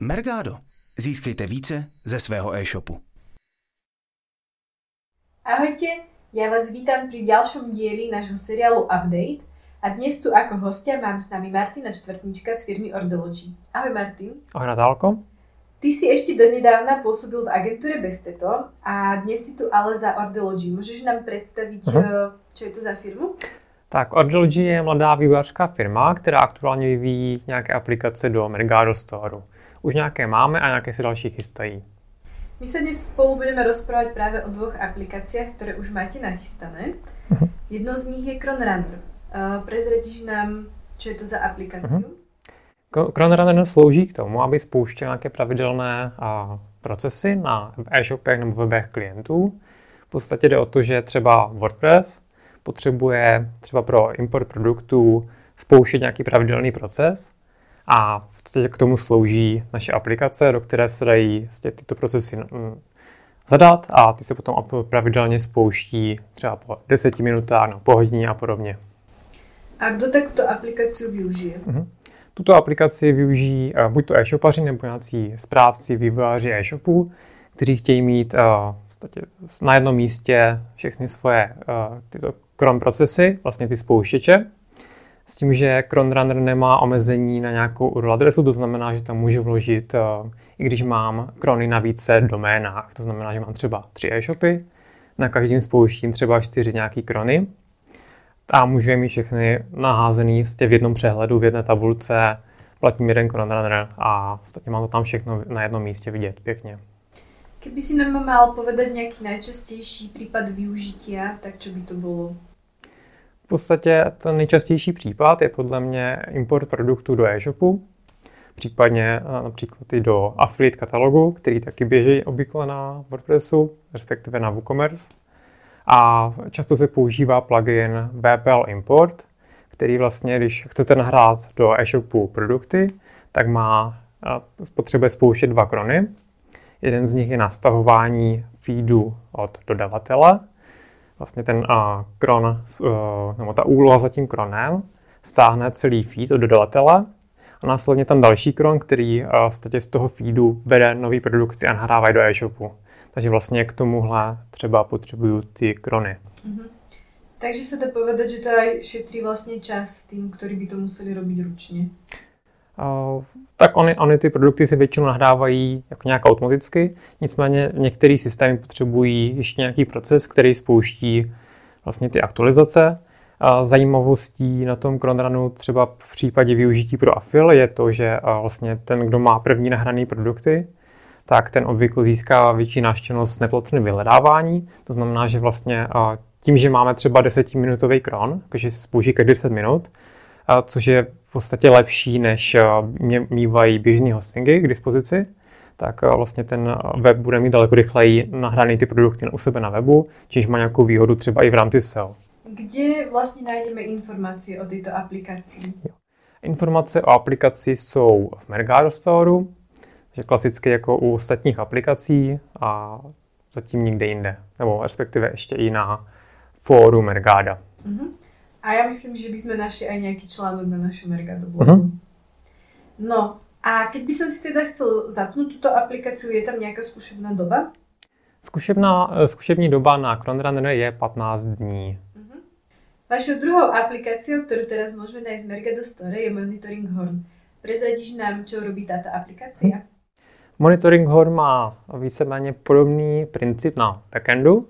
Mergado. Získejte více ze svého e-shopu. Ahojte, ja vás vítam pri ďalšom dieli nášho seriálu Update a dnes tu ako hostia mám s nami Martina Čtvrtnička z firmy Ordology. Ahoj Martin. Ahoj Natálko. Ty si ešte donedávna pôsobil v agentúre Besteto a dnes si tu ale za Ordology. Môžeš nám predstaviť, uh-huh. čo je to za firmu? Tak Ordology je mladá vývojářská firma, která aktuálně vyvíjí nějaké aplikace do Mergado Store. Už nějaké máme a nějaké se další chystají. My sa dnes spolu budeme rozprávať práve o dvoch aplikáciách, ktoré už máte nachystané. Uh-huh. Jednou z nich je Cronrunner. Uh, prezradíš nám, čo je to za aplikáciu? Uh-huh. Cronrunner slouží k tomu, aby spouštěl nějaké pravidelné a, procesy na e-shopech nebo webech klientů. V podstatě jde o to, že třeba WordPress potřebuje třeba pro import produktů spouštět nějaký pravidelný proces a v podstatě k tomu slouží naše aplikace, do které se dají vlastně tyto procesy mm, zadat a ty se potom pravidelně spouští třeba po 10 minutách, no, po hodině a podobně. A kdo tuto aplikaci využije? Mm-hmm. Tuto aplikaci využijí uh, buď to e-shopaři nebo nějací správci, vývojáři e-shopů, kteří chtějí mít v na jednom místě všechny svoje uh, tyto krom procesy, vlastně ty spouštěče, s tím, že CronRunner nemá omezení na nějakou URL adresu, to znamená, že tam můžu vložit, uh, i když mám krony na více doménách. To znamená, že mám třeba tři e-shopy, na každém spouštím třeba čtyři nějaký krony a můžu je mít všechny naházený vlastně v jednom přehledu, v jedné tabulce, platím jeden CronRunner a vlastně mám to tam všechno na jednom místě vidět pěkně. Keby si nám mal povedať nejaký najčastejší prípad využitia, tak čo by to bylo? V podstatě ten nejčastější případ je podle mě import produktů do e-shopu, případně eh, například i do affiliate katalogu, který taky běží obvykle na WordPressu, respektive na WooCommerce. A často se používá plugin VPL Import, který vlastně, když chcete nahrát do e-shopu produkty, tak má eh, potřebuje spouštět dva krony. Jeden z nich je nastahování feedu od dodavatele vlastně ten uh, kron, uh, nebo ta úloha za tím kronem, stáhne celý feed od dodavatele a následně ten další kron, který uh, z toho feedu bere nový produkty a nahrává do e-shopu. Takže vlastně k tomuhle třeba potřebuju ty krony. Mm-hmm. Takže se dá povedať, že to aj šetří vlastně čas tým, ktorí by to museli robiť ručně. Tak oni, oni ty produkty si většinou nahrávají jako nějak automaticky, nicméně některé systémy potřebují ještě nějaký proces, který spouští vlastně ty aktualizace. Zajímavostí na tom Cronrunu třeba v případě využití pro Afil je to, že vlastně ten, kdo má první nahrané produkty, tak ten obvykle získá větší náštěvnost neplacené vyhledávání. To znamená, že vlastně tím, že máme třeba 10-minutový kron, takže se spouží každý 10 minut, což je v podstatě lepší, než mě mývají běžní hostingy k dispozici, tak vlastně ten web bude mít daleko rychleji nahraný ty produkty u sebe na webu, čímž má nějakou výhodu třeba i v rámci SEO. Kde vlastně najdeme informace o této aplikaci? Informace o aplikaci jsou v Mergado Store, že klasicky jako u ostatních aplikací a zatím nikde jinde, nebo respektive ještě i na fóru Mergada. Uh-huh. A ja myslím, že by sme našli aj nejaký článok na našom Mercado blogu. Uh-huh. No, a keď by som si teda chcel zapnúť túto aplikáciu, je tam nejaká skúšebná doba? Zkušebná, eh, zkušební doba na Cronrunner je 15 dní. Uh-huh. Vašou druhou aplikáciou, ktorú teraz môžeme nájsť v Mercado Store, je Monitoring Horn. Prezradíš nám, čo robí táto aplikácia? Monitoring Horn má víceméně podobný princip na backendu,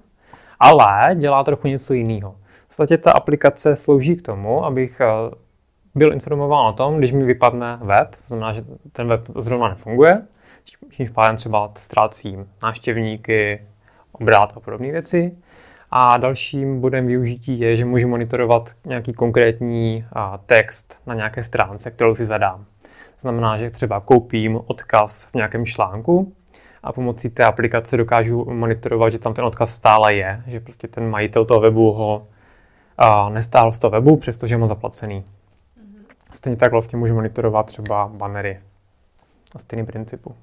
ale dělá trochu něco jiného podstatě ta aplikace slouží k tomu, abych eh, byl informován o tom, když mi vypadne web, znamená, že ten web zrovna nefunguje, čímž pádem třeba ztrácím návštěvníky, obrát a podobné věci. A dalším bodem využití je, že můžu monitorovat nějaký konkrétní text na nějaké stránce, kterou si zadám. Znamená, že třeba koupím odkaz v nějakém článku a pomocí té aplikace dokážu monitorovat, že tam ten odkaz stále je, že prostě ten majitel toho webu ho a nestáhl z toho webu, přestože mám zaplacený. Mm-hmm. Stejně tak vlastně můžu monitorovat třeba bannery na stejným principu.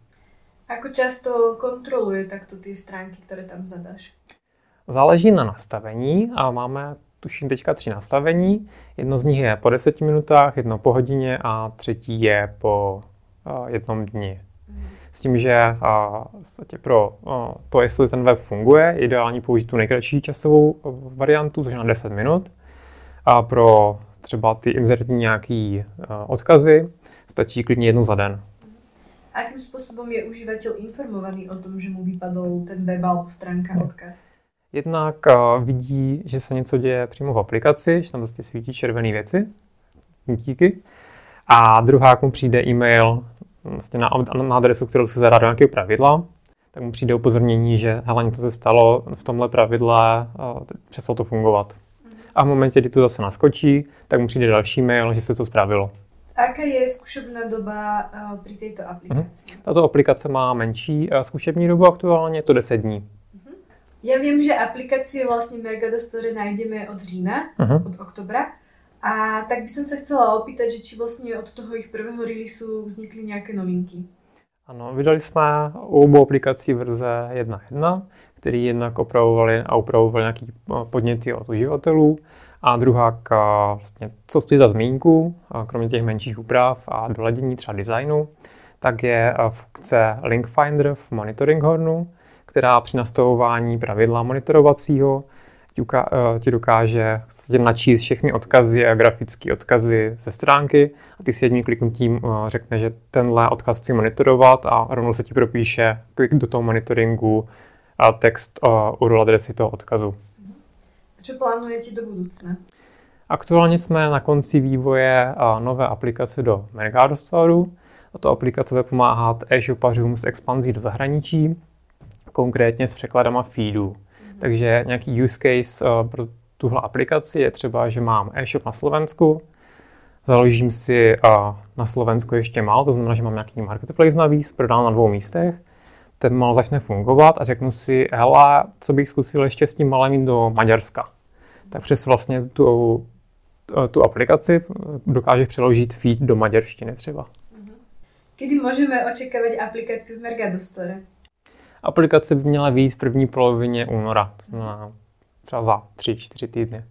Ako často kontroluje takto ty stránky, které tam zadáš? Záleží na nastavení a máme tuším teďka tři nastavení. Jedno z nich je po deseti minutách, jedno po hodině a třetí je po uh, jednom dni. S tím, že uh, pro uh, to, jestli ten web funguje, je ideální použít tu nejkratší časovou variantu, což je na 10 minut. A pro třeba ty inzertní nějaký uh, odkazy stačí klidně jednou za den. Akým způsobem je uživatel informovaný o tom, že mu vypadl ten web alebo stránka no. odkaz? Jednak vidí, že se něco děje přímo v aplikaci, že tam prostě svítí červené věci, díky. A druhá, mu přijde e-mail vlastně na, na adresu, kterou se zadá do nějakého pravidla, tak mu přijde upozornění, že hele, něco se stalo v tomhle pravidle, uh, přestalo to fungovat. Mhm. A v momentě, kdy to zase naskočí, tak mu přijde další mail, že se to spravilo. Aká je zkušebná doba uh, pri této aplikaci? Uh-huh. Tato aplikace má menší uh, zkušební dobu aktuálně, je to 10 dní. Uh-huh. Já vím, že aplikaci vlastně Mercado Store najdeme od října, uh-huh. od oktobra. A tak by som sa chcela opýtať, že či vlastně od toho ich prvého releaseu vznikly nějaké novinky. Ano, vydali jsme u obou aplikací verze 1.1, který jednak opravovali a upravovali nějaký podněty od uživatelů a druhá, k, vlastně, co stojí za zmínku, kromě těch menších úprav a doladění třeba designu, tak je funkce Link Finder v Monitoring Hornu, která při nastavování pravidla monitorovacího ti dokáže načíst všechny odkazy a grafické odkazy ze stránky a ty si jedním kliknutím řekne, že tenhle odkaz chci monitorovat a rovnou se ti propíše do toho monitoringu text URL adresy toho odkazu. Co plánujete do budoucna? Aktuálně jsme na konci vývoje nové aplikace do Mercado Store. Tato aplikace bude pomáhat e-shopařům s expanzí do zahraničí, konkrétně s překladama feedů. Takže nějaký use case pro tuhle aplikaci je třeba, že mám e-shop na Slovensku, založím si na Slovensku ještě mal, to znamená, že mám nějaký marketplace navíc, prodám na dvou místech, ten mal začne fungovat a řeknu si, hele, co bych zkusil ještě s tím malem do Maďarska. Tak přes vlastně tu, tu aplikaci dokáže přeložit feed do maďarštiny třeba. Mhm. Kdy můžeme očekávat aplikaci v Mercado Store? Aplikace by měla výjít v první polovině února, třeba za 3-4 týdny.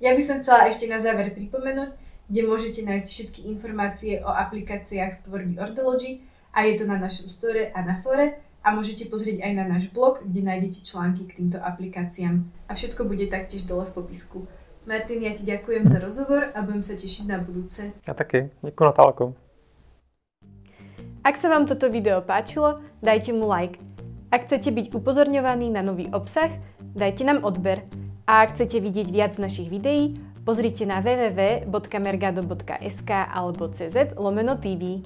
Já bych chcela ještě na závěr připomenout, kde můžete najít všechny informace o aplikacích z tvorby Ordology, a je to na našem store a na fore a můžete pozrieť aj na náš blog, kde najdete články k týmto aplikáciám. A všetko bude taktiež dole v popisku. Martin, já ti ďakujem za rozhovor a budem se těšit na budúce. Já taky. Děkuji Natálko. Ak sa vám toto video páčilo, dajte mu like. Ak chcete byť upozorňovaní na nový obsah, dajte nám odber. A ak chcete vidieť viac našich videí, pozrite na www.mergado.sk alebo cz lomeno TV.